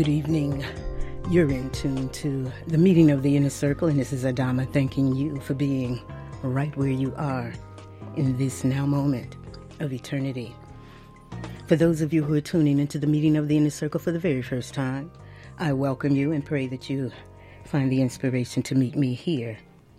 Good evening. You're in tune to the meeting of the inner circle, and this is Adama thanking you for being right where you are in this now moment of eternity. For those of you who are tuning into the meeting of the inner circle for the very first time, I welcome you and pray that you find the inspiration to meet me here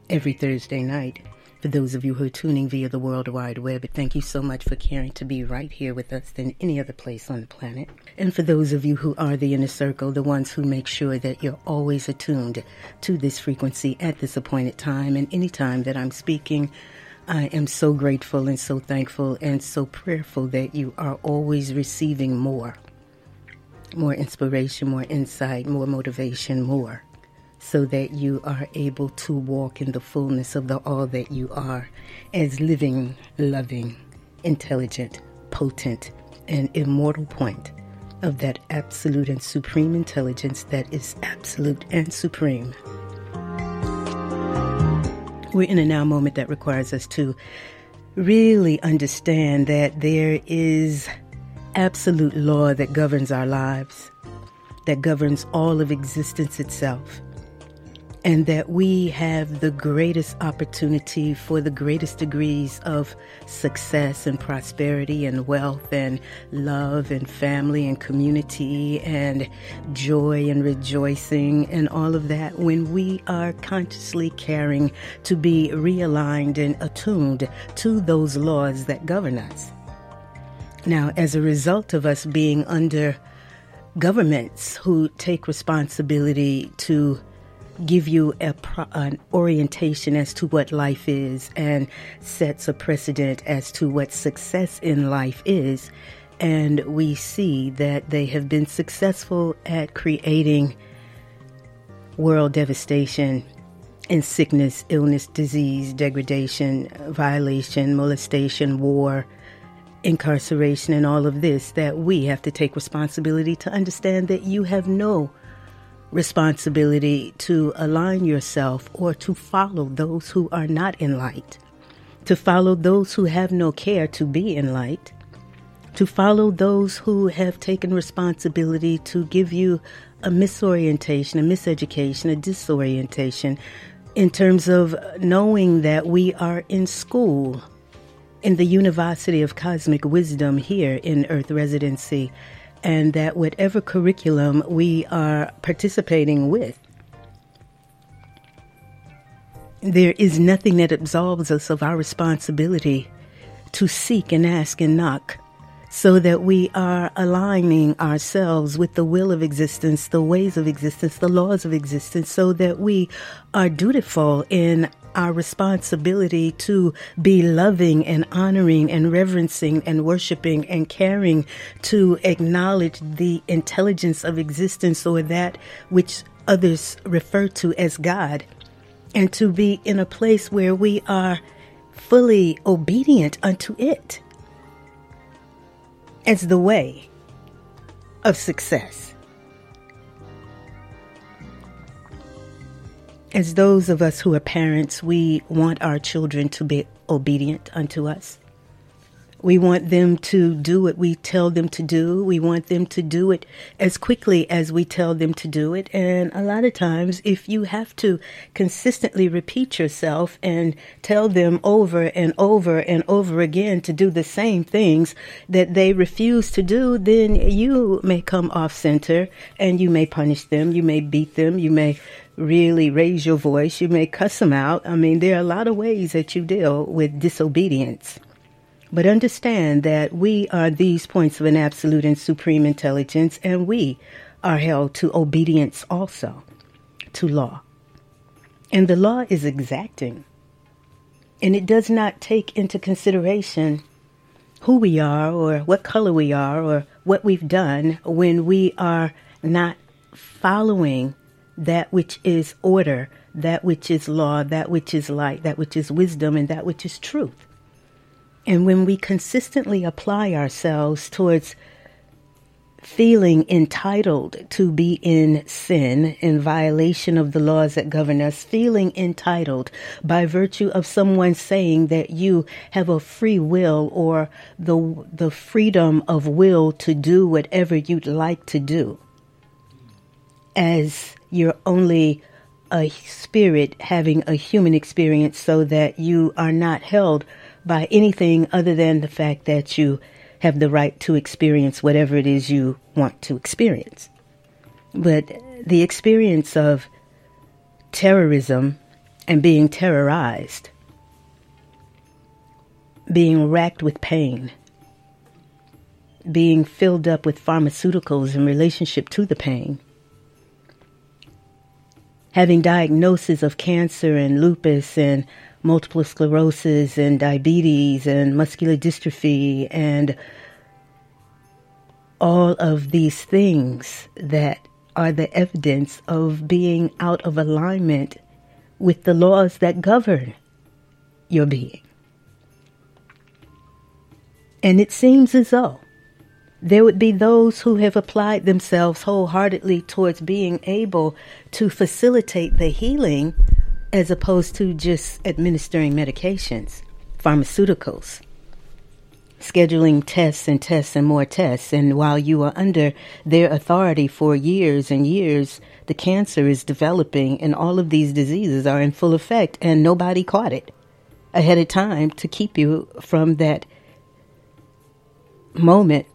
every Thursday night for those of you who are tuning via the World Wide Web, thank you so much for caring to be right here with us than any other place on the planet. And for those of you who are the inner circle, the ones who make sure that you're always attuned to this frequency at this appointed time and any time that I'm speaking, I am so grateful and so thankful and so prayerful that you are always receiving more. More inspiration, more insight, more motivation, more so that you are able to walk in the fullness of the all that you are as living, loving, intelligent, potent, and immortal point of that absolute and supreme intelligence that is absolute and supreme. We're in a now moment that requires us to really understand that there is absolute law that governs our lives, that governs all of existence itself and that we have the greatest opportunity for the greatest degrees of success and prosperity and wealth and love and family and community and joy and rejoicing and all of that when we are consciously caring to be realigned and attuned to those laws that govern us. Now, as a result of us being under governments who take responsibility to give you a, an orientation as to what life is and sets a precedent as to what success in life is. And we see that they have been successful at creating world devastation in sickness, illness, disease, degradation, violation, molestation, war, incarceration, and all of this, that we have to take responsibility to understand that you have no responsibility to align yourself or to follow those who are not in light, to follow those who have no care to be in light, to follow those who have taken responsibility to give you a misorientation, a miseducation, a disorientation in terms of knowing that we are in school in the University of Cosmic Wisdom here in Earth Residency and that whatever curriculum we are participating with, there is nothing that absolves us of our responsibility to seek and ask and knock so that we are aligning ourselves with the will of existence, the ways of existence, the laws of existence, so that we are dutiful in our responsibility to be loving and honoring and reverencing and worshiping and caring to acknowledge the intelligence of existence or that which others refer to as God, and to be in a place where we are fully obedient unto it as the way of success. As those of us who are parents, we want our children to be obedient unto us. We want them to do what we tell them to do. We want them to do it as quickly as we tell them to do it. And a lot of times, if you have to consistently repeat yourself and tell them over and over and over again to do the same things that they refuse to do, then you may come off center and you may punish them. You may beat them. You may really raise your voice. You may cuss them out. I mean, there are a lot of ways that you deal with disobedience. But understand that we are these points of an absolute and supreme intelligence, and we are held to obedience also to law. And the law is exacting, and it does not take into consideration who we are or what color we are or what we've done when we are not following that which is order, that which is law, that which is light, that which is wisdom, and that which is truth. And when we consistently apply ourselves towards feeling entitled to be in sin, in violation of the laws that govern us, feeling entitled by virtue of someone saying that you have a free will or the, the freedom of will to do whatever you'd like to do as you're only a spirit having a human experience so that you are not held by anything other than the fact that you have the right to experience whatever it is you want to experience. But the experience of terrorism and being terrorized, being racked with pain, being filled up with pharmaceuticals in relationship to the pain, having diagnosis of cancer and lupus and multiple sclerosis and diabetes and muscular dystrophy and all of these things that are the evidence of being out of alignment with the laws that govern your being. And it seems as though there would be those who have applied themselves wholeheartedly towards being able to facilitate the healing as opposed to just administering medications, pharmaceuticals, scheduling tests and tests and more tests. And while you are under their authority for years and years, the cancer is developing and all of these diseases are in full effect and nobody caught it ahead of time to keep you from that moment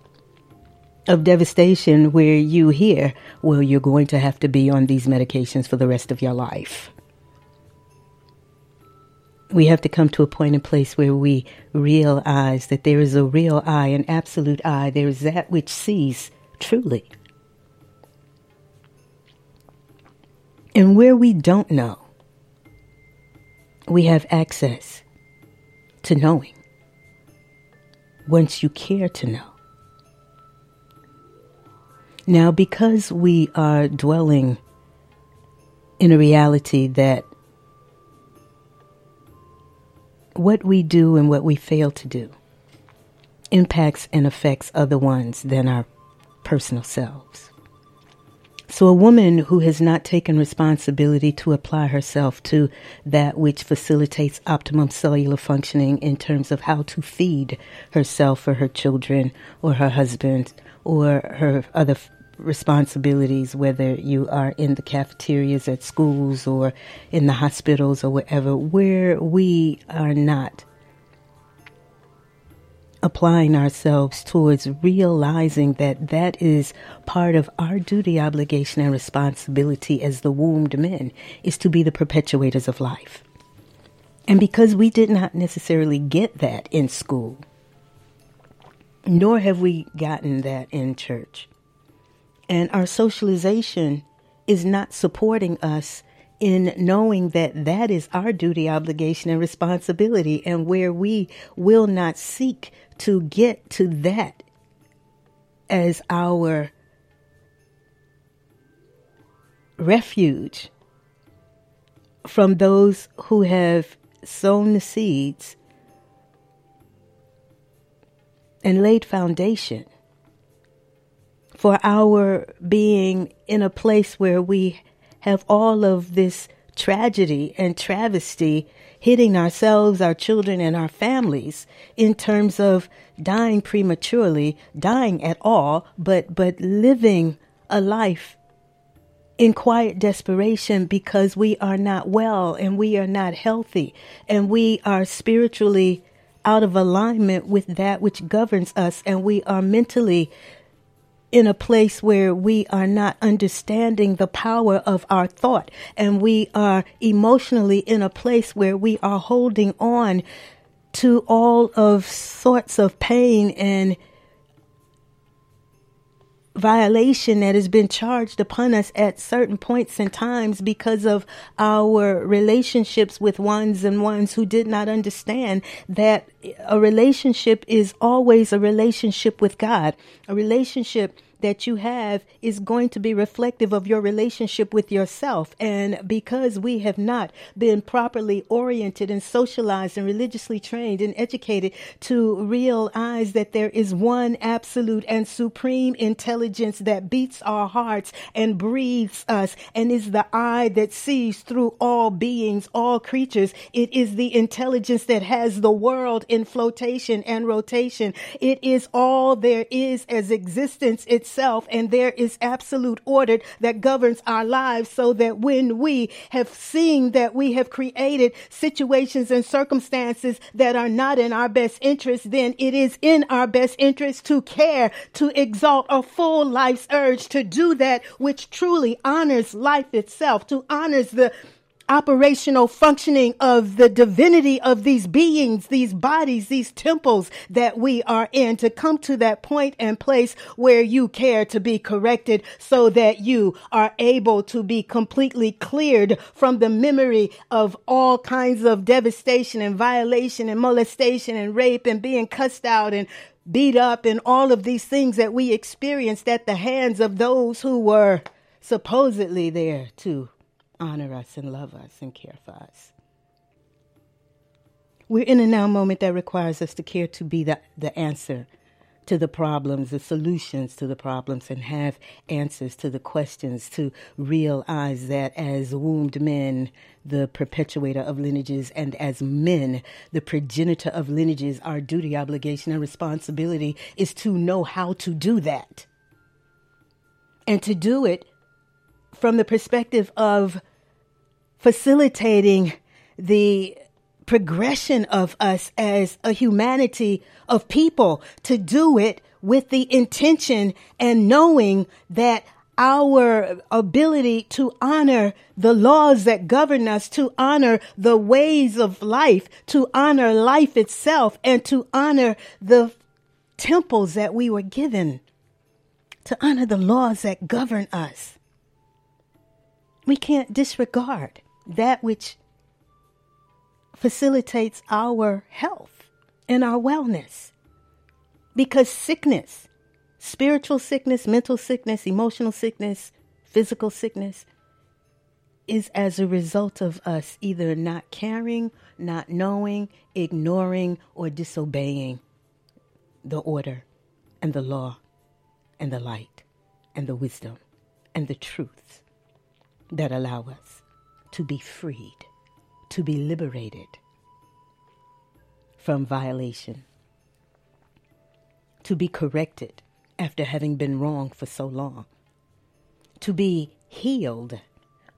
of devastation where you hear, well, you're going to have to be on these medications for the rest of your life. We have to come to a point and place where we realize that there is a real I, an absolute I. There is that which sees truly. And where we don't know, we have access to knowing once you care to know. Now, because we are dwelling in a reality that what we do and what we fail to do impacts and affects other ones than our personal selves. So, a woman who has not taken responsibility to apply herself to that which facilitates optimum cellular functioning in terms of how to feed herself or her children or her husband or her other responsibilities, whether you are in the cafeterias at schools or in the hospitals or wherever, where we are not applying ourselves towards realizing that that is part of our duty, obligation, and responsibility as the wombed men is to be the perpetuators of life. And because we did not necessarily get that in school, nor have we gotten that in church, and our socialization is not supporting us in knowing that that is our duty, obligation, and responsibility, and where we will not seek to get to that as our refuge from those who have sown the seeds and laid foundation for our being in a place where we have all of this tragedy and travesty hitting ourselves, our children, and our families in terms of dying prematurely, dying at all, but, but living a life in quiet desperation because we are not well and we are not healthy and we are spiritually out of alignment with that which governs us and we are mentally in a place where we are not understanding the power of our thought and we are emotionally in a place where we are holding on to all of sorts of pain and violation that has been charged upon us at certain points and times because of our relationships with ones and ones who did not understand that a relationship is always a relationship with God. A relationship that you have is going to be reflective of your relationship with yourself. And because we have not been properly oriented and socialized and religiously trained and educated to realize that there is one absolute and supreme intelligence that beats our hearts and breathes us and is the eye that sees through all beings, all creatures. It is the intelligence that has the world in flotation and rotation. It is all there is as existence. It's itself, and there is absolute order that governs our lives so that when we have seen that we have created situations and circumstances that are not in our best interest, then it is in our best interest to care, to exalt a full life's urge, to do that which truly honors life itself, to honors the operational functioning of the divinity of these beings, these bodies, these temples that we are in to come to that point and place where you care to be corrected so that you are able to be completely cleared from the memory of all kinds of devastation and violation and molestation and rape and being cussed out and beat up and all of these things that we experienced at the hands of those who were supposedly there to honor us and love us and care for us. We're in a now moment that requires us to care to be the, the answer to the problems, the solutions to the problems, and have answers to the questions, to realize that as wombed men, the perpetuator of lineages, and as men, the progenitor of lineages, our duty, obligation, and responsibility is to know how to do that. And to do it from the perspective of facilitating the progression of us as a humanity of people to do it with the intention and knowing that our ability to honor the laws that govern us, to honor the ways of life, to honor life itself, and to honor the temples that we were given, to honor the laws that govern us. We can't disregard that which facilitates our health and our wellness. Because sickness, spiritual sickness, mental sickness, emotional sickness, physical sickness, is as a result of us either not caring, not knowing, ignoring, or disobeying the order and the law and the light and the wisdom and the truths that allow us to be freed, to be liberated from violation, to be corrected after having been wrong for so long, to be healed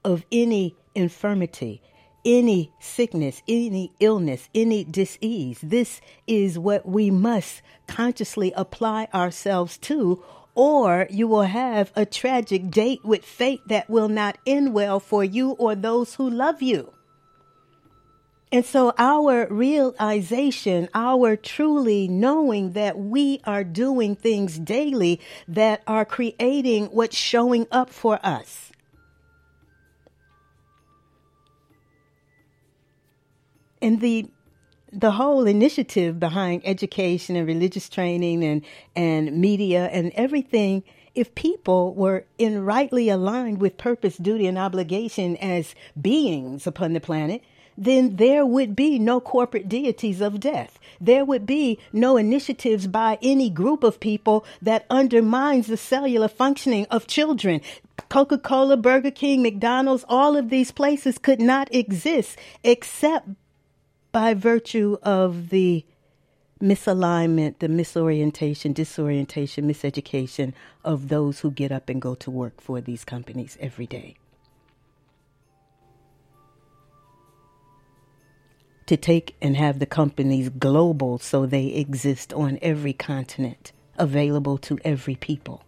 of any infirmity, any sickness, any illness, any disease. This is what we must consciously apply ourselves to, or you will have a tragic date with fate that will not end well for you or those who love you. And so, our realization, our truly knowing that we are doing things daily that are creating what's showing up for us. And the the whole initiative behind education and religious training and, and media and everything, if people were in rightly aligned with purpose, duty, and obligation as beings upon the planet, then there would be no corporate deities of death. There would be no initiatives by any group of people that undermines the cellular functioning of children. Coca Cola, Burger King, McDonald's, all of these places could not exist except by virtue of the misalignment, the misorientation, disorientation, miseducation of those who get up and go to work for these companies every day. To take and have the companies global so they exist on every continent, available to every people.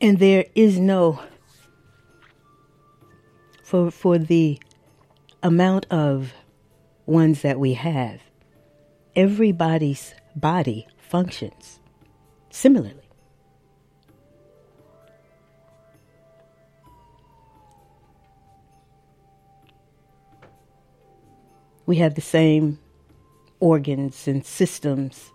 And there is no for for the amount of ones that we have, everybody's body functions similarly. We have the same organs and systems,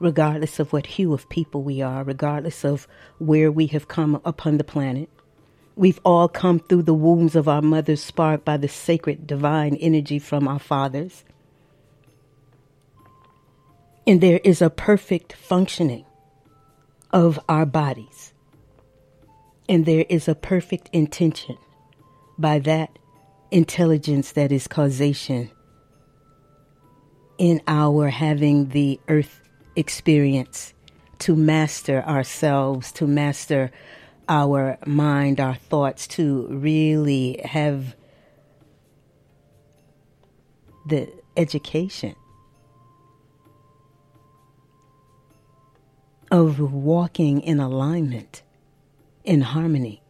regardless of what hue of people we are, regardless of where we have come upon the planet. We've all come through the wombs of our mothers, sparked by the sacred divine energy from our fathers. And there is a perfect functioning of our bodies. And there is a perfect intention by that intelligence that is causation in our having the earth experience to master ourselves, to master our mind, our thoughts, to really have the education of walking in alignment, in harmony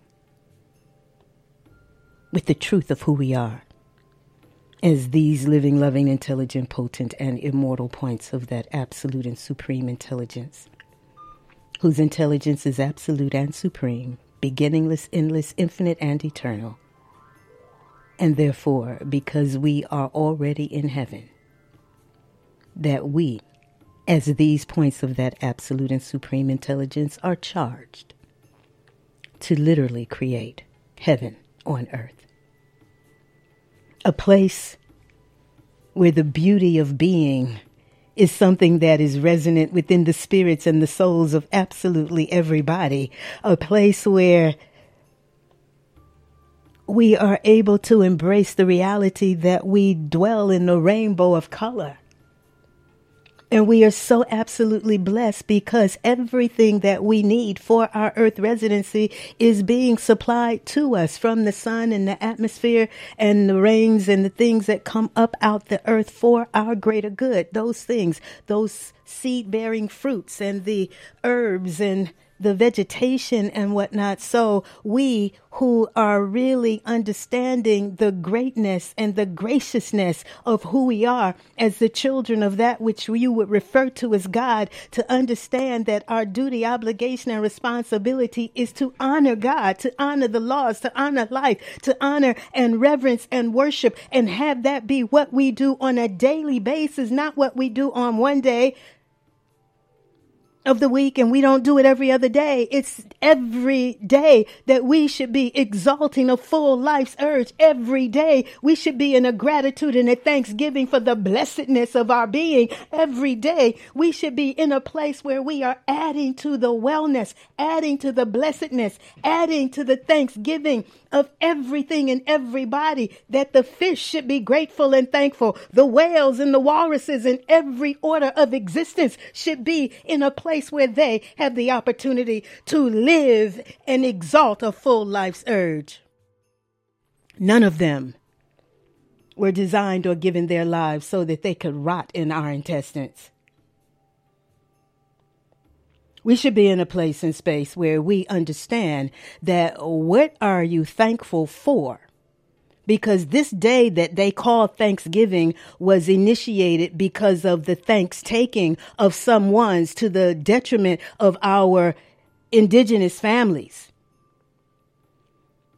with the truth of who we are as these living, loving, intelligent, potent, and immortal points of that absolute and supreme intelligence, whose intelligence is absolute and supreme, beginningless, endless, infinite, and eternal. And therefore, because we are already in heaven, that we, as these points of that absolute and supreme intelligence, are charged to literally create heaven on earth a place where the beauty of being is something that is resonant within the spirits and the souls of absolutely everybody. A place where we are able to embrace the reality that we dwell in a rainbow of color. And we are so absolutely blessed because everything that we need for our earth residency is being supplied to us from the sun and the atmosphere and the rains and the things that come up out the earth for our greater good. Those things, those seed bearing fruits and the herbs and the vegetation and whatnot. So we who are really understanding the greatness and the graciousness of who we are as the children of that which you would refer to as God, to understand that our duty, obligation, and responsibility is to honor God, to honor the laws, to honor life, to honor and reverence and worship, and have that be what we do on a daily basis, not what we do on one day of the week and we don't do it every other day. It's every day that we should be exalting a full life's urge. Every day we should be in a gratitude and a thanksgiving for the blessedness of our being. Every day we should be in a place where we are adding to the wellness, adding to the blessedness, adding to the thanksgiving of everything and everybody that the fish should be grateful and thankful. The whales and the walruses and every order of existence should be in a place where they have the opportunity to live and exalt a full life's urge. None of them were designed or given their lives so that they could rot in our intestines. We should be in a place and space where we understand that what are you thankful for? because this day that they call Thanksgiving was initiated because of the thanks taking of some ones to the detriment of our indigenous families.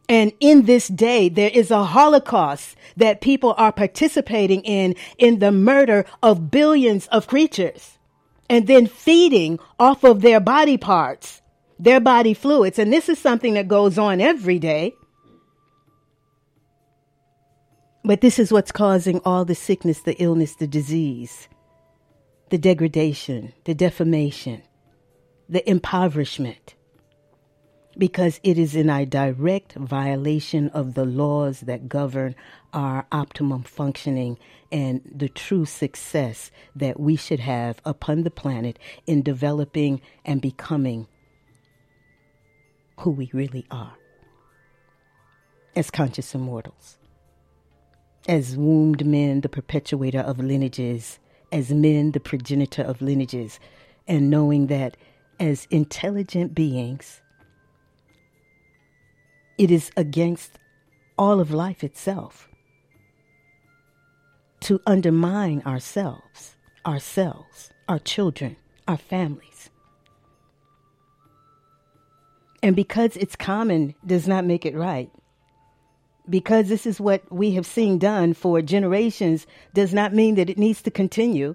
And in this day, there is a Holocaust that people are participating in, in the murder of billions of creatures and then feeding off of their body parts, their body fluids. And this is something that goes on every day. But this is what's causing all the sickness, the illness, the disease, the degradation, the defamation, the impoverishment, because it is in a direct violation of the laws that govern our optimum functioning and the true success that we should have upon the planet in developing and becoming who we really are as conscious immortals as wombed men, the perpetuator of lineages, as men, the progenitor of lineages, and knowing that as intelligent beings, it is against all of life itself to undermine ourselves, ourselves, our children, our families. And because it's common does not make it right because this is what we have seen done for generations does not mean that it needs to continue.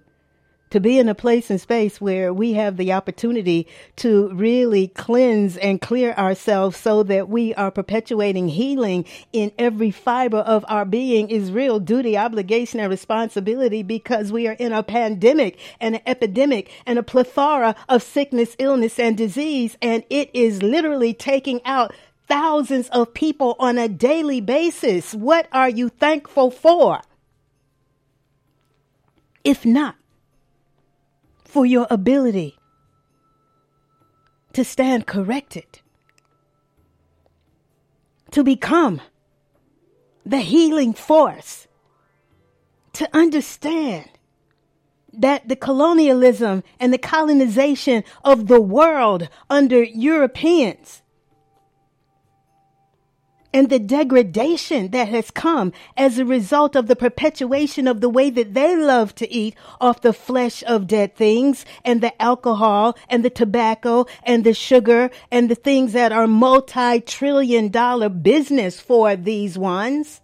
To be in a place and space where we have the opportunity to really cleanse and clear ourselves so that we are perpetuating healing in every fiber of our being is real duty, obligation, and responsibility because we are in a pandemic and an epidemic and a plethora of sickness, illness, and disease. And it is literally taking out thousands of people on a daily basis. What are you thankful for? If not, for your ability to stand corrected, to become the healing force, to understand that the colonialism and the colonization of the world under Europeans and the degradation that has come as a result of the perpetuation of the way that they love to eat off the flesh of dead things and the alcohol and the tobacco and the sugar and the things that are multi trillion dollar business for these ones.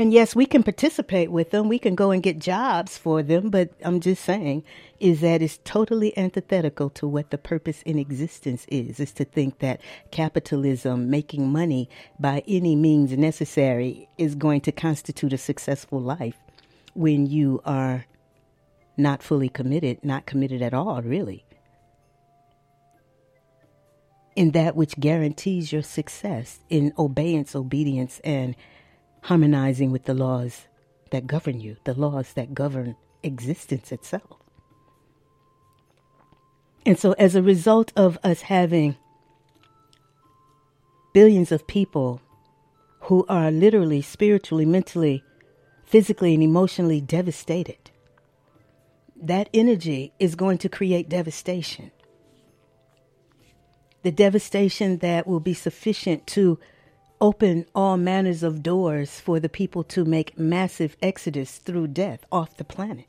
And yes, we can participate with them. We can go and get jobs for them. But I'm just saying is that it's totally antithetical to what the purpose in existence is, is to think that capitalism, making money by any means necessary, is going to constitute a successful life when you are not fully committed, not committed at all, really. In that which guarantees your success in obedience, obedience, and harmonizing with the laws that govern you, the laws that govern existence itself. And so, as a result of us having billions of people who are literally, spiritually, mentally, physically, and emotionally devastated, that energy is going to create devastation. The devastation that will be sufficient to open all manners of doors for the people to make massive exodus through death off the planet.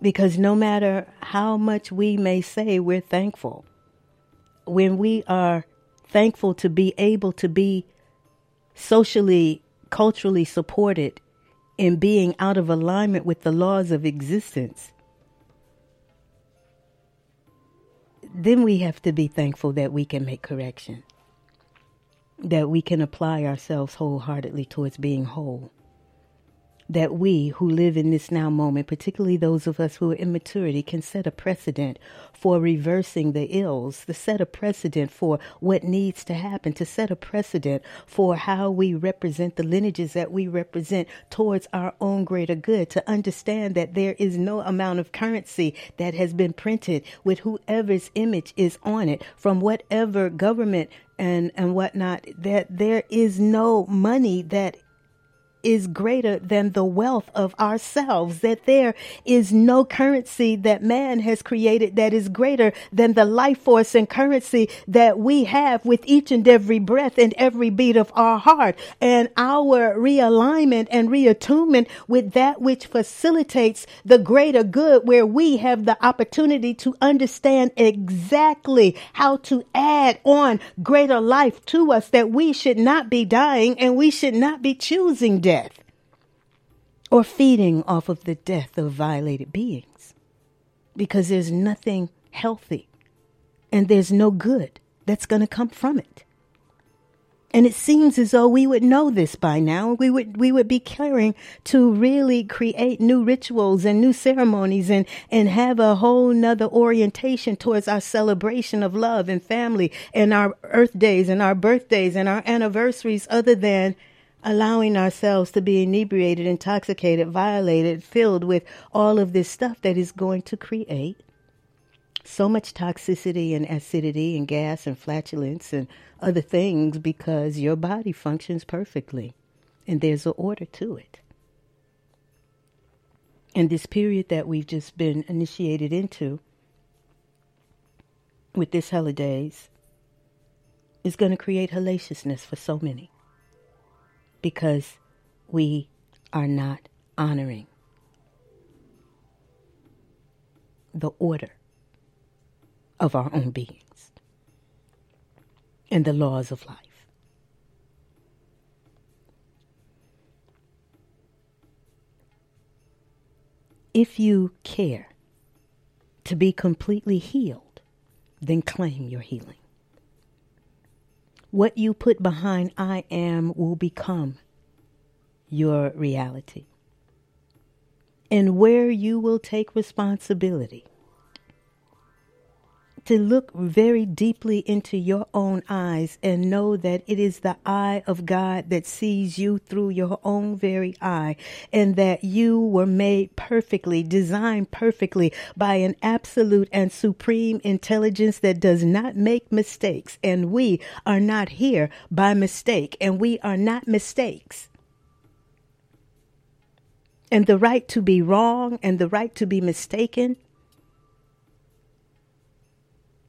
Because no matter how much we may say we're thankful, when we are thankful to be able to be socially, culturally supported in being out of alignment with the laws of existence, then we have to be thankful that we can make correction, that we can apply ourselves wholeheartedly towards being whole that we who live in this now moment, particularly those of us who are in maturity, can set a precedent for reversing the ills, to set a precedent for what needs to happen, to set a precedent for how we represent the lineages that we represent towards our own greater good, to understand that there is no amount of currency that has been printed with whoever's image is on it from whatever government and, and whatnot, that there is no money that is greater than the wealth of ourselves, that there is no currency that man has created that is greater than the life force and currency that we have with each and every breath and every beat of our heart. And our realignment and reattunement with that which facilitates the greater good, where we have the opportunity to understand exactly how to add on greater life to us, that we should not be dying and we should not be choosing death death or feeding off of the death of violated beings because there's nothing healthy and there's no good that's going to come from it. And it seems as though we would know this by now. We would we would be caring to really create new rituals and new ceremonies and, and have a whole nother orientation towards our celebration of love and family and our earth days and our birthdays and our anniversaries other than allowing ourselves to be inebriated, intoxicated, violated, filled with all of this stuff that is going to create so much toxicity and acidity and gas and flatulence and other things because your body functions perfectly and there's an order to it. And this period that we've just been initiated into with this holidays is going to create hellaciousness for so many because we are not honoring the order of our own beings and the laws of life. If you care to be completely healed, then claim your healing. What you put behind I am will become your reality. And where you will take responsibility to look very deeply into your own eyes and know that it is the eye of God that sees you through your own very eye, and that you were made perfectly, designed perfectly by an absolute and supreme intelligence that does not make mistakes. And we are not here by mistake, and we are not mistakes and the right to be wrong and the right to be mistaken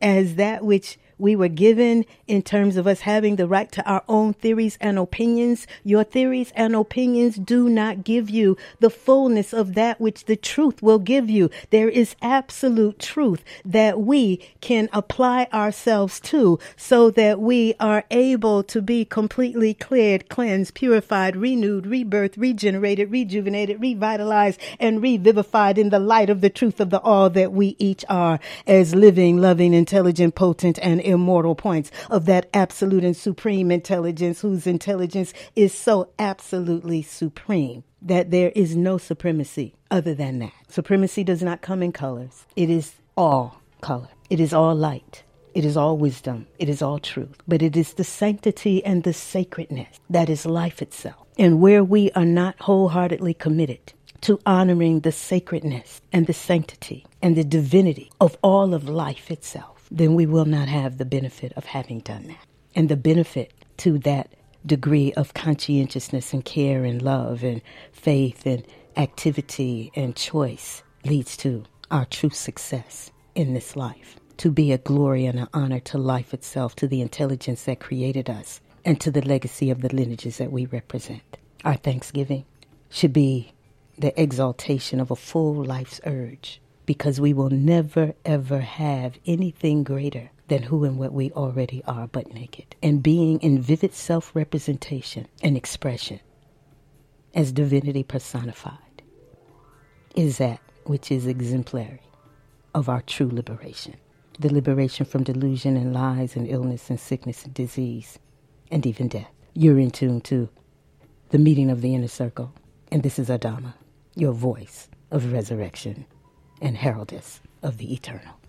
as that which we were given in terms of us having the right to our own theories and opinions. Your theories and opinions do not give you the fullness of that which the truth will give you. There is absolute truth that we can apply ourselves to so that we are able to be completely cleared, cleansed, purified, renewed, rebirthed, regenerated, rejuvenated, revitalized, and revivified in the light of the truth of the all that we each are as living, loving, intelligent, potent, and immortal points of that absolute and supreme intelligence whose intelligence is so absolutely supreme that there is no supremacy other than that. Supremacy does not come in colors. It is all color. It is all light. It is all wisdom. It is all truth. But it is the sanctity and the sacredness that is life itself. And where we are not wholeheartedly committed to honoring the sacredness and the sanctity and the divinity of all of life itself, then we will not have the benefit of having done that. And the benefit to that degree of conscientiousness and care and love and faith and activity and choice leads to our true success in this life. To be a glory and an honor to life itself, to the intelligence that created us, and to the legacy of the lineages that we represent. Our thanksgiving should be the exaltation of a full life's urge because we will never ever have anything greater than who and what we already are but naked. And being in vivid self representation and expression as divinity personified is that which is exemplary of our true liberation. The liberation from delusion and lies and illness and sickness and disease and even death. You're in tune to the meeting of the inner circle. And this is Adama, your voice of resurrection and heraldess of the eternal.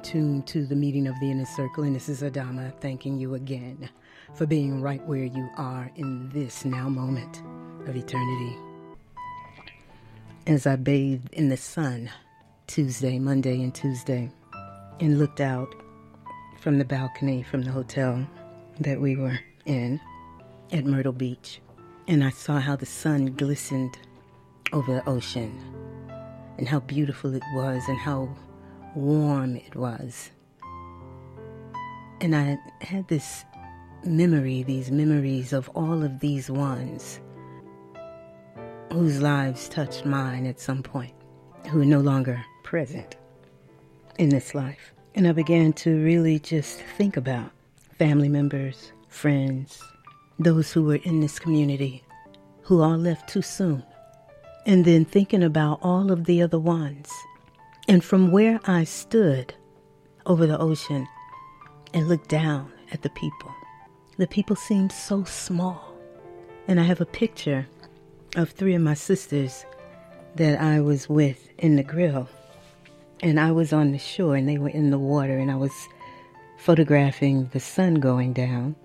In tune to the meeting of the inner circle, and this is Adama thanking you again for being right where you are in this now moment of eternity. As I bathed in the sun Tuesday, Monday, and Tuesday, and looked out from the balcony from the hotel that we were in at Myrtle Beach, and I saw how the sun glistened over the ocean, and how beautiful it was, and how warm it was. And I had this memory, these memories of all of these ones whose lives touched mine at some point, who are no longer present in this life. And I began to really just think about family members, friends, those who were in this community who all left too soon. And then thinking about all of the other ones and from where I stood over the ocean and looked down at the people, the people seemed so small. And I have a picture of three of my sisters that I was with in the grill. And I was on the shore and they were in the water, and I was photographing the sun going down.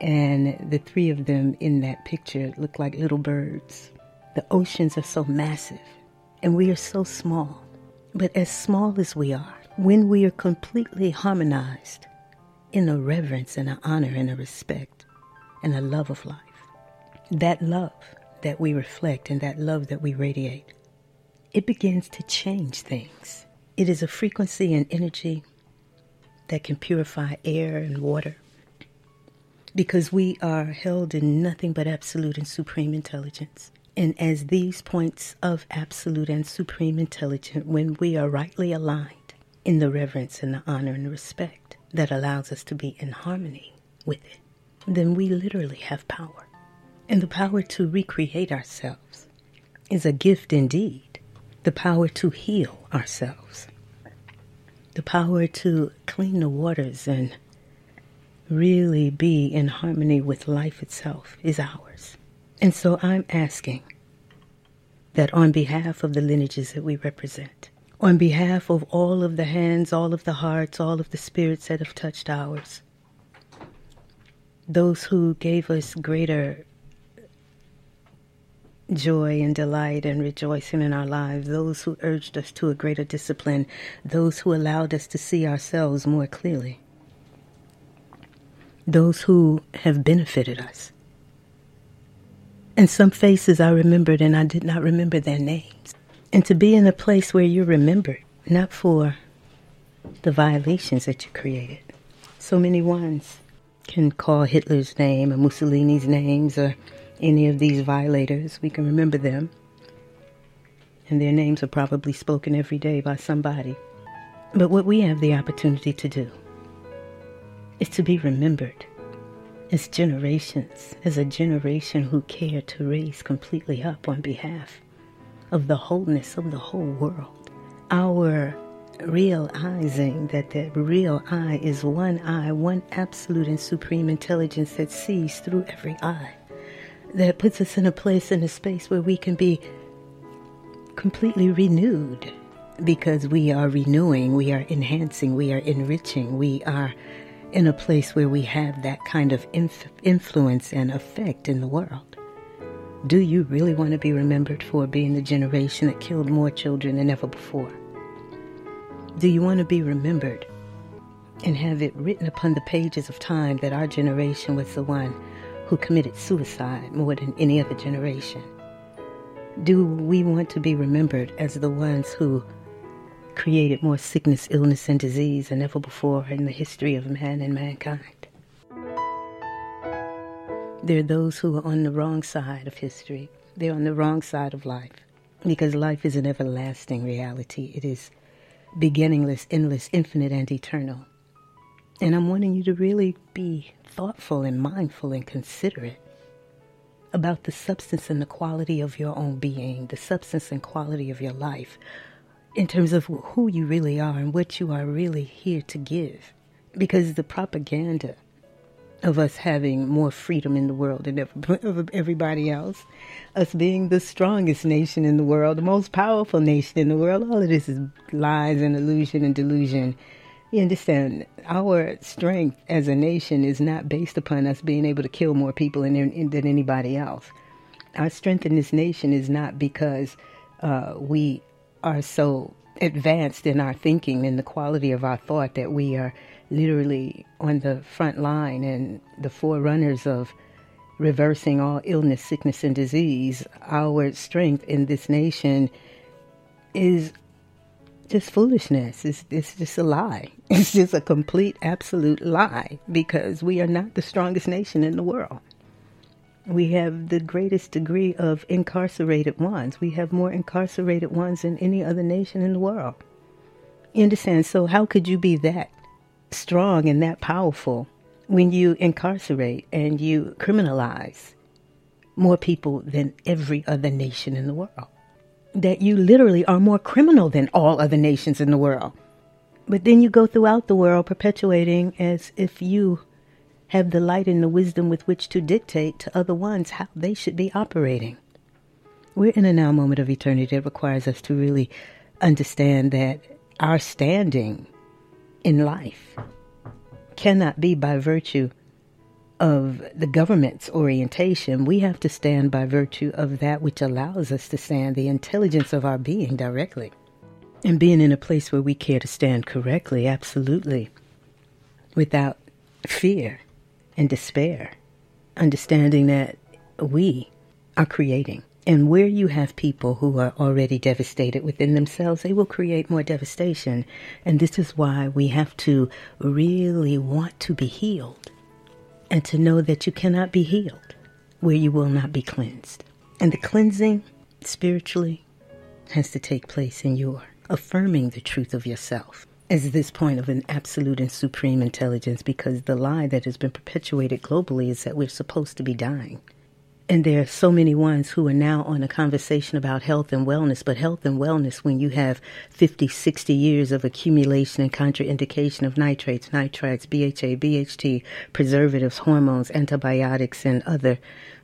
And the three of them in that picture looked like little birds. The oceans are so massive, and we are so small. But as small as we are, when we are completely harmonized in a reverence and an honor and a respect and a love of life. That love that we reflect and that love that we radiate, it begins to change things. It is a frequency and energy that can purify air and water because we are held in nothing but absolute and supreme intelligence. And as these points of absolute and supreme intelligence, when we are rightly aligned in the reverence and the honor and respect that allows us to be in harmony with it, then we literally have power. And the power to recreate ourselves is a gift indeed. The power to heal ourselves, the power to clean the waters and really be in harmony with life itself is ours. And so I'm asking that on behalf of the lineages that we represent, on behalf of all of the hands, all of the hearts, all of the spirits that have touched ours, those who gave us greater joy and delight and rejoicing in our lives, those who urged us to a greater discipline, those who allowed us to see ourselves more clearly those who have benefited us. And some faces I remembered and I did not remember their names. And to be in a place where you're remembered, not for the violations that you created. So many ones can call Hitler's name or Mussolini's names or any of these violators. We can remember them. And their names are probably spoken every day by somebody. But what we have the opportunity to do is to be remembered as generations, as a generation who care to raise completely up on behalf of the wholeness of the whole world. Our realizing that the real I is one I, one absolute and supreme intelligence that sees through every eye, that puts us in a place, in a space where we can be completely renewed because we are renewing, we are enhancing, we are enriching, we are in a place where we have that kind of inf- influence and effect in the world? Do you really want to be remembered for being the generation that killed more children than ever before? Do you want to be remembered and have it written upon the pages of time that our generation was the one who committed suicide more than any other generation? Do we want to be remembered as the ones who created more sickness, illness, and disease than ever before in the history of man and mankind. There are those who are on the wrong side of history. They're on the wrong side of life because life is an everlasting reality. It is beginningless, endless, infinite, and eternal. And I'm wanting you to really be thoughtful and mindful and considerate about the substance and the quality of your own being, the substance and quality of your life, in terms of who you really are and what you are really here to give. Because the propaganda of us having more freedom in the world than everybody else, us being the strongest nation in the world, the most powerful nation in the world, all of this is lies and illusion and delusion. You understand, our strength as a nation is not based upon us being able to kill more people than, than anybody else. Our strength in this nation is not because uh, we are so advanced in our thinking and the quality of our thought that we are literally on the front line and the forerunners of reversing all illness, sickness, and disease. Our strength in this nation is just foolishness. It's, it's just a lie. It's just a complete, absolute lie because we are not the strongest nation in the world we have the greatest degree of incarcerated ones. We have more incarcerated ones than any other nation in the world. You understand? So, how could you be that strong and that powerful when you incarcerate and you criminalize more people than every other nation in the world? That you literally are more criminal than all other nations in the world. But then you go throughout the world perpetuating as if you have the light and the wisdom with which to dictate to other ones how they should be operating. We're in a now moment of eternity that requires us to really understand that our standing in life cannot be by virtue of the government's orientation. We have to stand by virtue of that which allows us to stand, the intelligence of our being directly. And being in a place where we care to stand correctly, absolutely, without fear and despair understanding that we are creating. And where you have people who are already devastated within themselves, they will create more devastation. And this is why we have to really want to be healed and to know that you cannot be healed where you will not be cleansed. And the cleansing spiritually has to take place in your affirming the truth of yourself as this point of an absolute and supreme intelligence because the lie that has been perpetuated globally is that we're supposed to be dying. And there are so many ones who are now on a conversation about health and wellness, but health and wellness, when you have 50, 60 years of accumulation and contraindication of nitrates, nitrites, BHA, BHT, preservatives, hormones, antibiotics, and other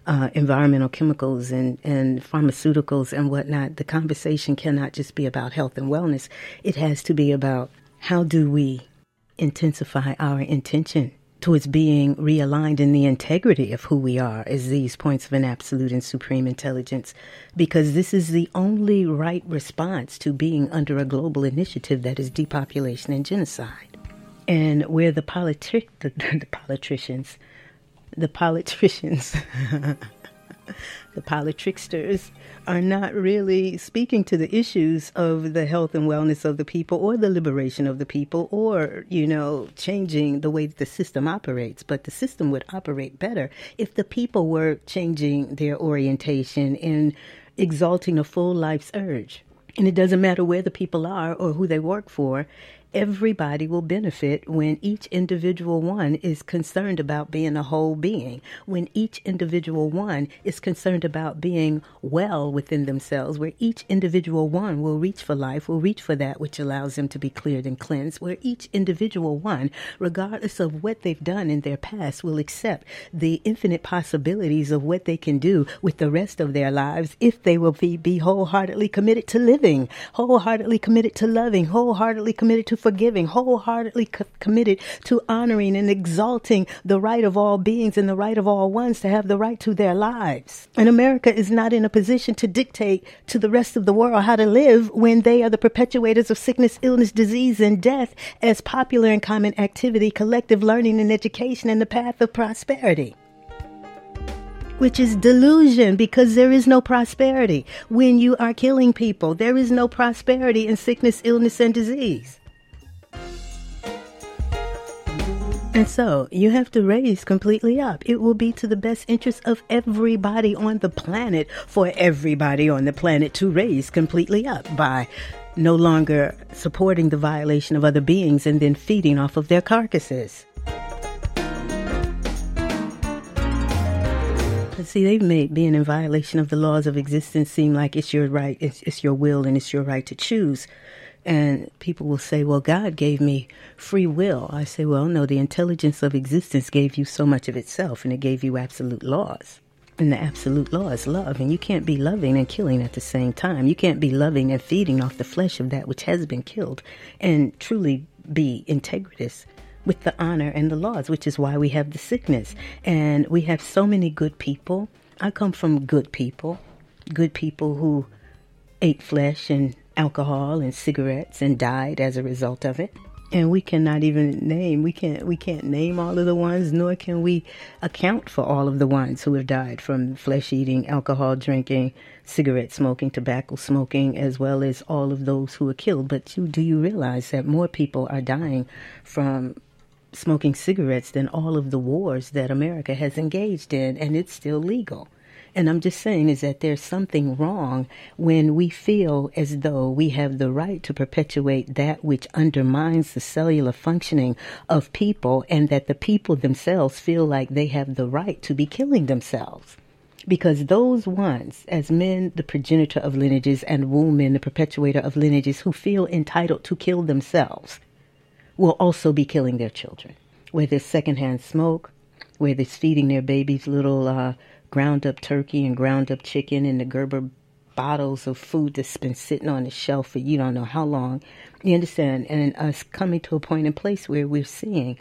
uh, environmental chemicals and, and pharmaceuticals and whatnot, the conversation cannot just be about health and wellness. It has to be about how do we intensify our intention towards being realigned in the integrity of who we are as these points of an absolute and supreme intelligence, because this is the only right response to being under a global initiative that is depopulation and genocide. And where the, politi- the, the politicians, the politicians, the politricksters are not really speaking to the issues of the health and wellness of the people or the liberation of the people or, you know, changing the way that the system operates. But the system would operate better if the people were changing their orientation and exalting a full life's urge. And it doesn't matter where the people are or who they work for everybody will benefit when each individual one is concerned about being a whole being, when each individual one is concerned about being well within themselves, where each individual one will reach for life, will reach for that which allows them to be cleared and cleansed, where each individual one, regardless of what they've done in their past, will accept the infinite possibilities of what they can do with the rest of their lives if they will be, be wholeheartedly committed to living, wholeheartedly committed to loving, wholeheartedly committed to forgiving, wholeheartedly co- committed to honoring and exalting the right of all beings and the right of all ones to have the right to their lives. And America is not in a position to dictate to the rest of the world how to live when they are the perpetuators of sickness, illness, disease, and death as popular and common activity, collective learning and education, and the path of prosperity which is delusion because there is no prosperity when you are killing people. There is no prosperity in sickness, illness, and disease. And so you have to raise completely up. It will be to the best interest of everybody on the planet for everybody on the planet to raise completely up by no longer supporting the violation of other beings and then feeding off of their carcasses. See, they've made being in violation of the laws of existence seem like it's your right, it's, it's your will, and it's your right to choose. And people will say, well, God gave me free will. I say, well, no, the intelligence of existence gave you so much of itself and it gave you absolute laws. And the absolute law is love. And you can't be loving and killing at the same time. You can't be loving and feeding off the flesh of that which has been killed and truly be integritous with the honor and the laws, which is why we have the sickness. And we have so many good people. I come from good people, good people who ate flesh and alcohol and cigarettes and died as a result of it. And we cannot even name we can't we can't name all of the ones, nor can we account for all of the ones who have died from flesh eating, alcohol drinking, cigarette smoking, tobacco smoking, as well as all of those who were killed. But you, do you realize that more people are dying from smoking cigarettes than all of the wars that America has engaged in, and it's still legal? And I'm just saying is that there's something wrong when we feel as though we have the right to perpetuate that which undermines the cellular functioning of people and that the people themselves feel like they have the right to be killing themselves. Because those ones, as men, the progenitor of lineages, and women, the perpetuator of lineages, who feel entitled to kill themselves, will also be killing their children. Whether it's secondhand smoke, whether it's feeding their babies little uh, ground up turkey and ground up chicken and the Gerber bottles of food that's been sitting on the shelf for you don't know how long. You understand? And us coming to a point in place where we're seeing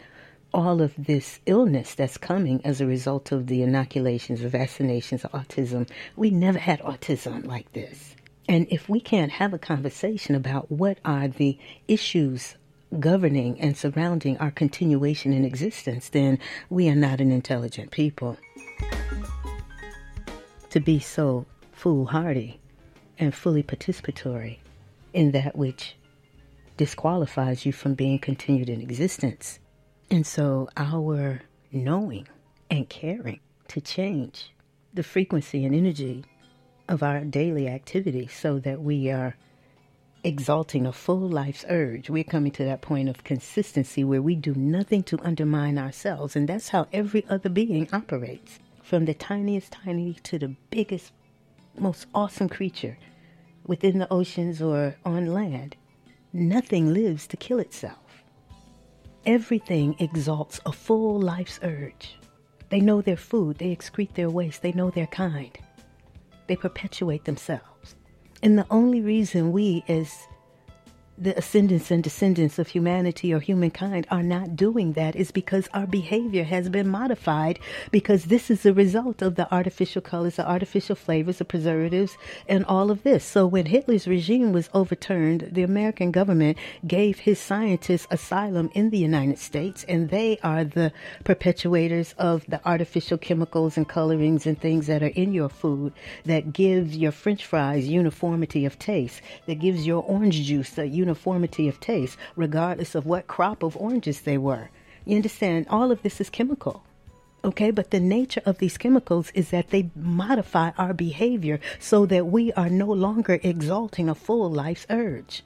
all of this illness that's coming as a result of the inoculations, the vaccinations, autism. We never had autism like this. And if we can't have a conversation about what are the issues governing and surrounding our continuation in existence, then we are not an intelligent people. To be so foolhardy and fully participatory in that which disqualifies you from being continued in existence. And so our knowing and caring to change the frequency and energy of our daily activity so that we are exalting a full life's urge. We're coming to that point of consistency where we do nothing to undermine ourselves. And that's how every other being operates from the tiniest tiny to the biggest, most awesome creature within the oceans or on land. Nothing lives to kill itself. Everything exalts a full life's urge. They know their food, they excrete their waste, they know their kind. They perpetuate themselves. And the only reason we, as the ascendants and descendants of humanity or humankind are not doing that is because our behavior has been modified because this is the result of the artificial colors, the artificial flavors, the preservatives, and all of this. So when Hitler's regime was overturned, the American government gave his scientists asylum in the United States, and they are the perpetuators of the artificial chemicals and colorings and things that are in your food that gives your french fries uniformity of taste, that gives your orange juice a uniformity uniformity of taste, regardless of what crop of oranges they were. You understand? All of this is chemical. Okay, but the nature of these chemicals is that they modify our behavior so that we are no longer exalting a full life's urge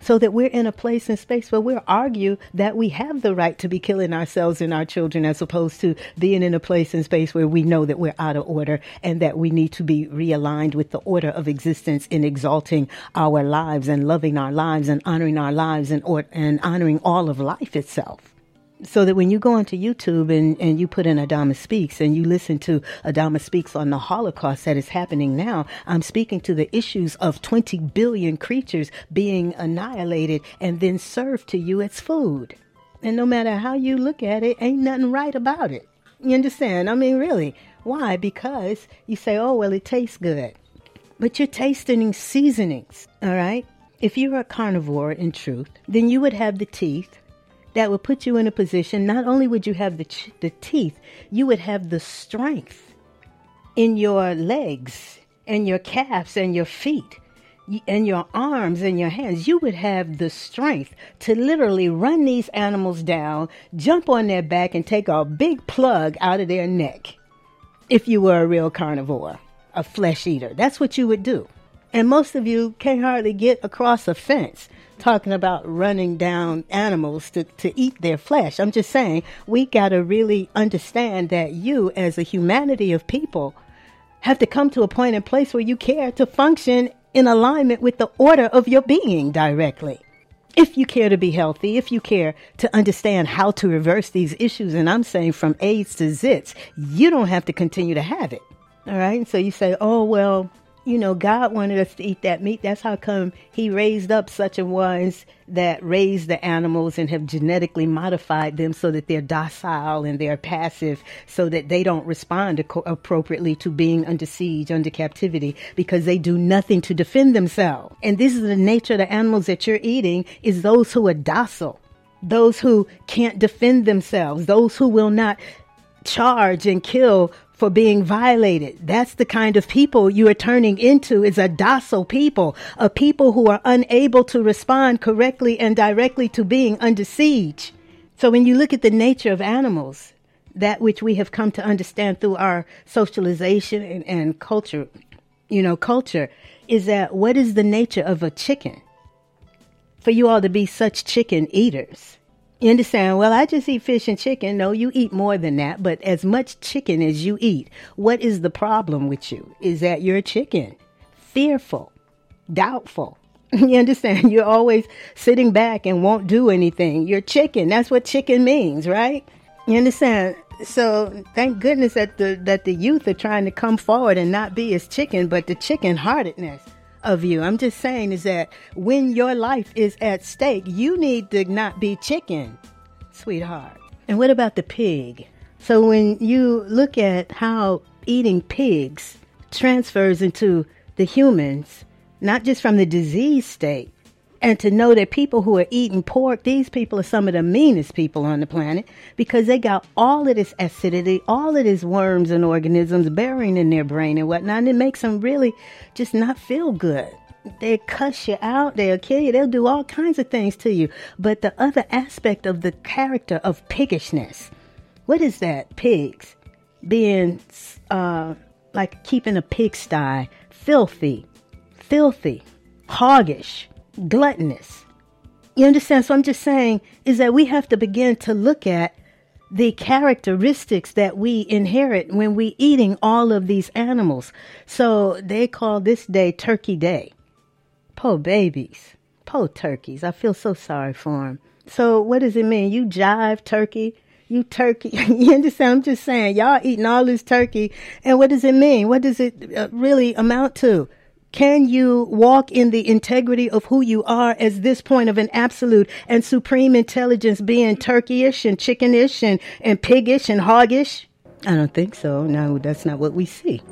so that we're in a place and space where we'll argue that we have the right to be killing ourselves and our children as opposed to being in a place and space where we know that we're out of order and that we need to be realigned with the order of existence in exalting our lives and loving our lives and honoring our lives and, or, and honoring all of life itself so that when you go onto YouTube and, and you put in Adama Speaks and you listen to Adama Speaks on the Holocaust that is happening now, I'm speaking to the issues of 20 billion creatures being annihilated and then served to you as food. And no matter how you look at it, ain't nothing right about it. You understand? I mean, really. Why? Because you say, oh, well, it tastes good. But you're tasting seasonings, all right? If you're a carnivore in truth, then you would have the teeth that would put you in a position not only would you have the, ch- the teeth, you would have the strength in your legs and your calves and your feet and your arms and your hands. You would have the strength to literally run these animals down, jump on their back, and take a big plug out of their neck if you were a real carnivore, a flesh eater. That's what you would do. And most of you can't hardly get across a fence talking about running down animals to, to eat their flesh. I'm just saying we got to really understand that you, as a humanity of people, have to come to a point and place where you care to function in alignment with the order of your being directly. If you care to be healthy, if you care to understand how to reverse these issues, and I'm saying from AIDS to zits, you don't have to continue to have it. All right. So you say, oh, well, you know, God wanted us to eat that meat. That's how come He raised up such a ones that raise the animals and have genetically modified them so that they're docile and they're passive, so that they don't respond appropriately to being under siege, under captivity, because they do nothing to defend themselves. And this is the nature of the animals that you're eating: is those who are docile, those who can't defend themselves, those who will not charge and kill for being violated. That's the kind of people you are turning into is a docile people, a people who are unable to respond correctly and directly to being under siege. So when you look at the nature of animals, that which we have come to understand through our socialization and, and culture, you know, culture, is that what is the nature of a chicken? For you all to be such chicken eaters. You understand? Well, I just eat fish and chicken. No, you eat more than that, but as much chicken as you eat. What is the problem with you? Is that you're chicken, fearful, doubtful. You understand? You're always sitting back and won't do anything. You're chicken. That's what chicken means, right? You understand? So thank goodness that the that the youth are trying to come forward and not be as chicken, but the chicken heartedness of you. I'm just saying is that when your life is at stake, you need to not be chicken, sweetheart. And what about the pig? So when you look at how eating pigs transfers into the humans, not just from the disease state, And to know that people who are eating pork, these people are some of the meanest people on the planet because they got all of this acidity, all of these worms and organisms burying in their brain and whatnot. And it makes them really just not feel good. They cuss you out, they'll kill you, they'll do all kinds of things to you. But the other aspect of the character of piggishness, what is that? Pigs being uh, like keeping a pigsty, filthy, filthy, hoggish, gluttonous. You understand? So I'm just saying is that we have to begin to look at the characteristics that we inherit when we eating all of these animals. So they call this day Turkey Day. Poor babies, poor turkeys. I feel so sorry for them. So what does it mean? You jive turkey? You turkey? you understand? I'm just saying, y'all eating all this turkey, and what does it mean? What does it uh, really amount to? Can you walk in the integrity of who you are as this point of an absolute and supreme intelligence being turkeyish and chickenish and, and piggish and hoggish? I don't think so. No, that's not what we see.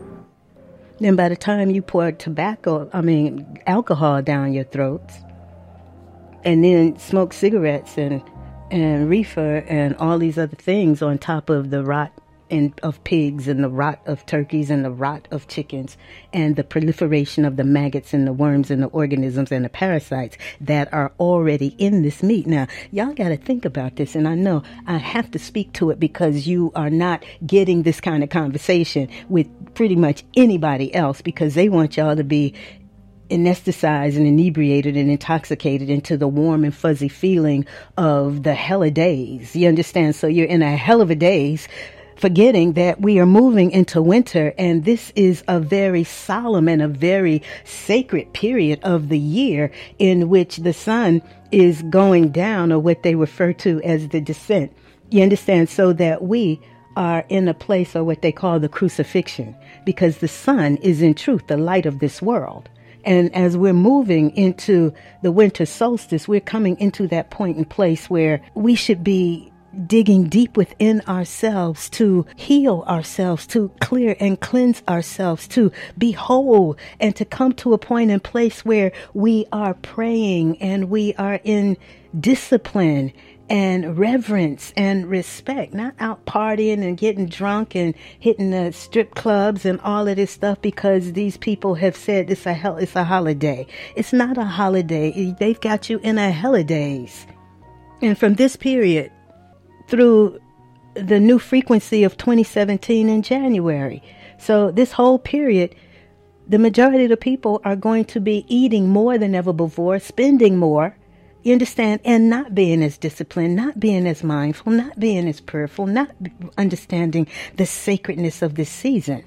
Then by the time you pour tobacco, I mean, alcohol down your throats, and then smoke cigarettes and, and reefer and all these other things on top of the rot and of pigs and the rot of turkeys and the rot of chickens and the proliferation of the maggots and the worms and the organisms and the parasites that are already in this meat. Now, y'all got to think about this. And I know I have to speak to it because you are not getting this kind of conversation with pretty much anybody else because they want y'all to be anesthetized and inebriated and intoxicated into the warm and fuzzy feeling of the hell of days. You understand? So you're in a hell of a days forgetting that we are moving into winter and this is a very solemn and a very sacred period of the year in which the sun is going down or what they refer to as the descent. You understand? So that we are in a place or what they call the crucifixion because the sun is in truth the light of this world. And as we're moving into the winter solstice, we're coming into that point and place where we should be digging deep within ourselves to heal ourselves, to clear and cleanse ourselves, to be whole, and to come to a point and place where we are praying and we are in discipline and reverence and respect, not out partying and getting drunk and hitting the strip clubs and all of this stuff because these people have said it's a hell, it's a holiday. It's not a holiday. They've got you in a holidays. And from this period, through the new frequency of 2017 in January. So, this whole period, the majority of the people are going to be eating more than ever before, spending more, you understand, and not being as disciplined, not being as mindful, not being as prayerful, not understanding the sacredness of this season,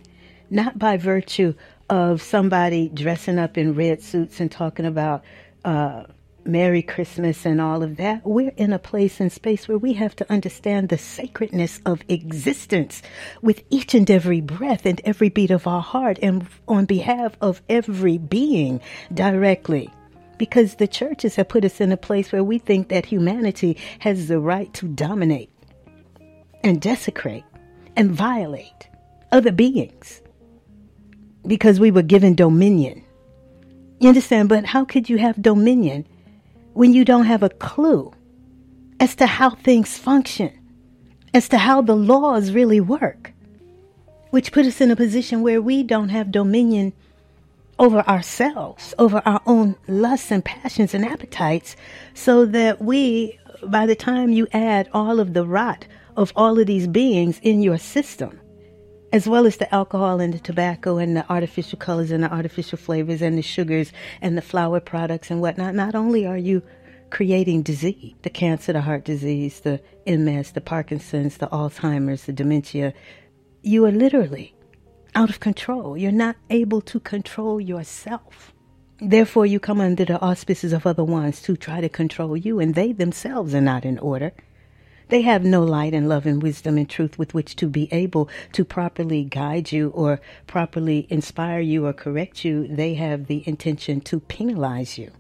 not by virtue of somebody dressing up in red suits and talking about uh, Merry Christmas and all of that, we're in a place and space where we have to understand the sacredness of existence with each and every breath and every beat of our heart and on behalf of every being directly. Because the churches have put us in a place where we think that humanity has the right to dominate and desecrate and violate other beings because we were given dominion. You understand? But how could you have dominion when you don't have a clue as to how things function, as to how the laws really work, which put us in a position where we don't have dominion over ourselves, over our own lusts and passions and appetites, so that we, by the time you add all of the rot of all of these beings in your system, as well as the alcohol and the tobacco and the artificial colors and the artificial flavors and the sugars and the flour products and whatnot, not only are you creating disease, the cancer, the heart disease, the MS, the Parkinson's, the Alzheimer's, the dementia, you are literally out of control. You're not able to control yourself. Therefore, you come under the auspices of other ones to try to control you, and they themselves are not in order. They have no light and love and wisdom and truth with which to be able to properly guide you or properly inspire you or correct you. They have the intention to penalize you,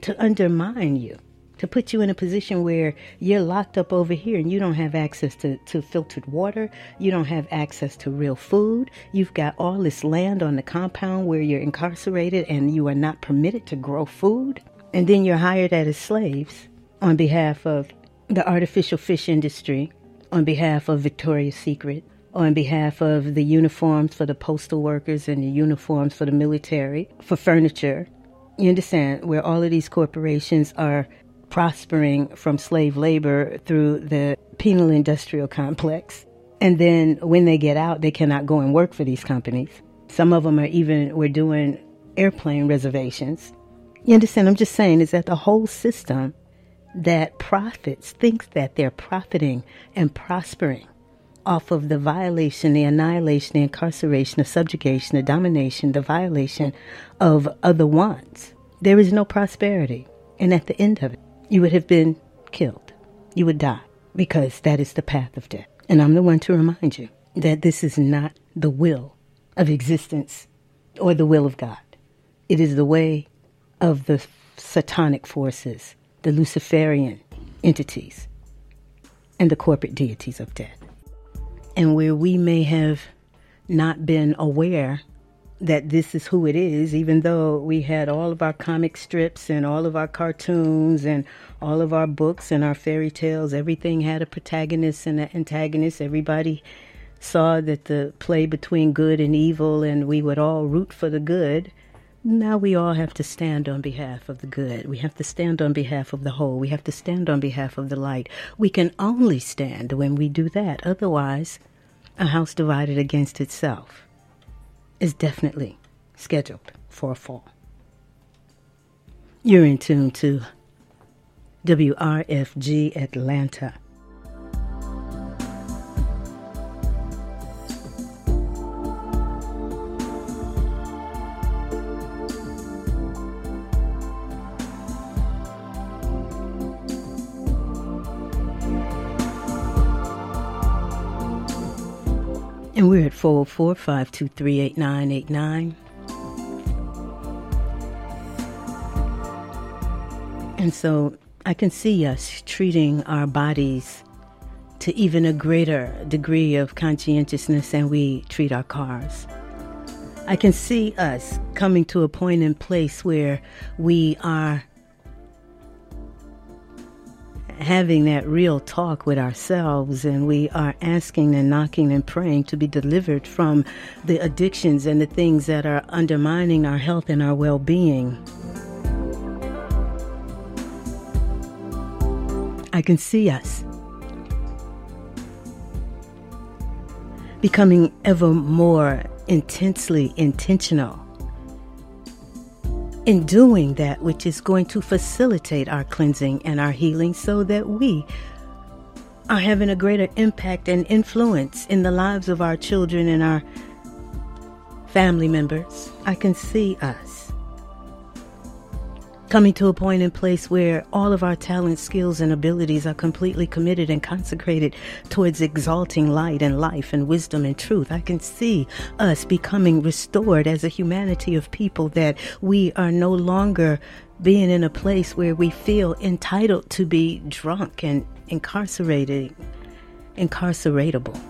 to undermine you, to put you in a position where you're locked up over here and you don't have access to, to filtered water. You don't have access to real food. You've got all this land on the compound where you're incarcerated and you are not permitted to grow food. And then you're hired as slaves on behalf of the artificial fish industry, on behalf of Victoria's Secret, on behalf of the uniforms for the postal workers and the uniforms for the military, for furniture. You understand where all of these corporations are prospering from slave labor through the penal industrial complex. And then when they get out, they cannot go and work for these companies. Some of them are even, we're doing airplane reservations. You understand? I'm just saying is that the whole system that profits, thinks that they're profiting and prospering off of the violation, the annihilation, the incarceration, the subjugation, the domination, the violation of other wants. There is no prosperity. And at the end of it, you would have been killed. You would die because that is the path of death. And I'm the one to remind you that this is not the will of existence or the will of God. It is the way of the satanic forces, the Luciferian entities, and the corporate deities of death. And where we may have not been aware that this is who it is, even though we had all of our comic strips and all of our cartoons and all of our books and our fairy tales, everything had a protagonist and an antagonist. Everybody saw that the play between good and evil, and we would all root for the good. Now we all have to stand on behalf of the good. We have to stand on behalf of the whole. We have to stand on behalf of the light. We can only stand when we do that. Otherwise, a house divided against itself is definitely scheduled for a fall. You're in tune to WRFG Atlanta. We're at 404 523 8989. And so I can see us treating our bodies to even a greater degree of conscientiousness than we treat our cars. I can see us coming to a point in place where we are having that real talk with ourselves and we are asking and knocking and praying to be delivered from the addictions and the things that are undermining our health and our well being. I can see us becoming ever more intensely intentional in doing that which is going to facilitate our cleansing and our healing so that we are having a greater impact and influence in the lives of our children and our family members. I can see us coming to a point in place where all of our talents, skills, and abilities are completely committed and consecrated towards exalting light and life and wisdom and truth. I can see us becoming restored as a humanity of people that we are no longer being in a place where we feel entitled to be drunk and incarcerated, incarceratable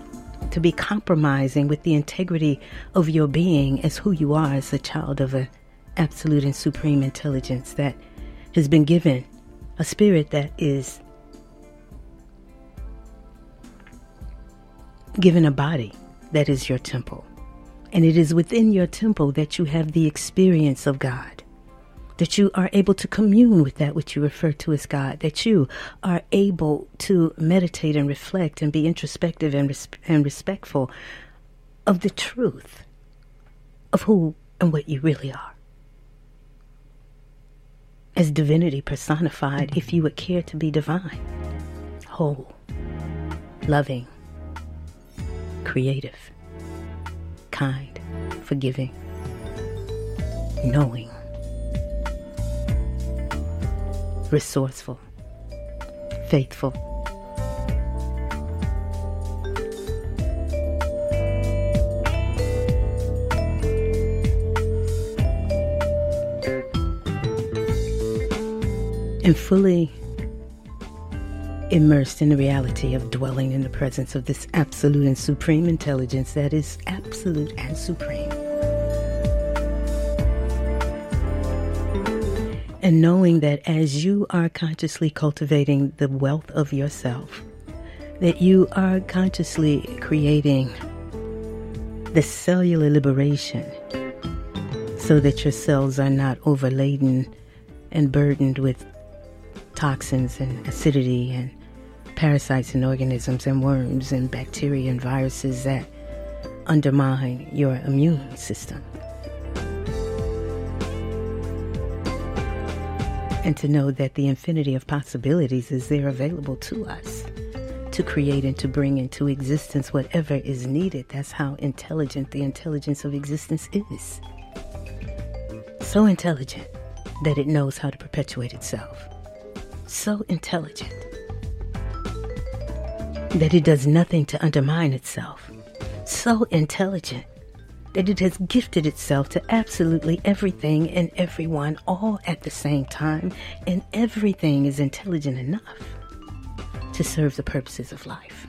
to be compromising with the integrity of your being as who you are as a child of a absolute and supreme intelligence that has been given, a spirit that is given a body that is your temple. And it is within your temple that you have the experience of God, that you are able to commune with that which you refer to as God, that you are able to meditate and reflect and be introspective and, res- and respectful of the truth of who and what you really are as divinity personified if you would care to be divine, whole, loving, creative, kind, forgiving, knowing, resourceful, faithful and fully immersed in the reality of dwelling in the presence of this absolute and supreme intelligence that is absolute and supreme. And knowing that as you are consciously cultivating the wealth of yourself, that you are consciously creating the cellular liberation so that your cells are not overladen and burdened with toxins and acidity and parasites and organisms and worms and bacteria and viruses that undermine your immune system. And to know that the infinity of possibilities is there available to us to create and to bring into existence whatever is needed. That's how intelligent the intelligence of existence is. So intelligent that it knows how to perpetuate itself. So intelligent that it does nothing to undermine itself. So intelligent that it has gifted itself to absolutely everything and everyone all at the same time, and everything is intelligent enough to serve the purposes of life.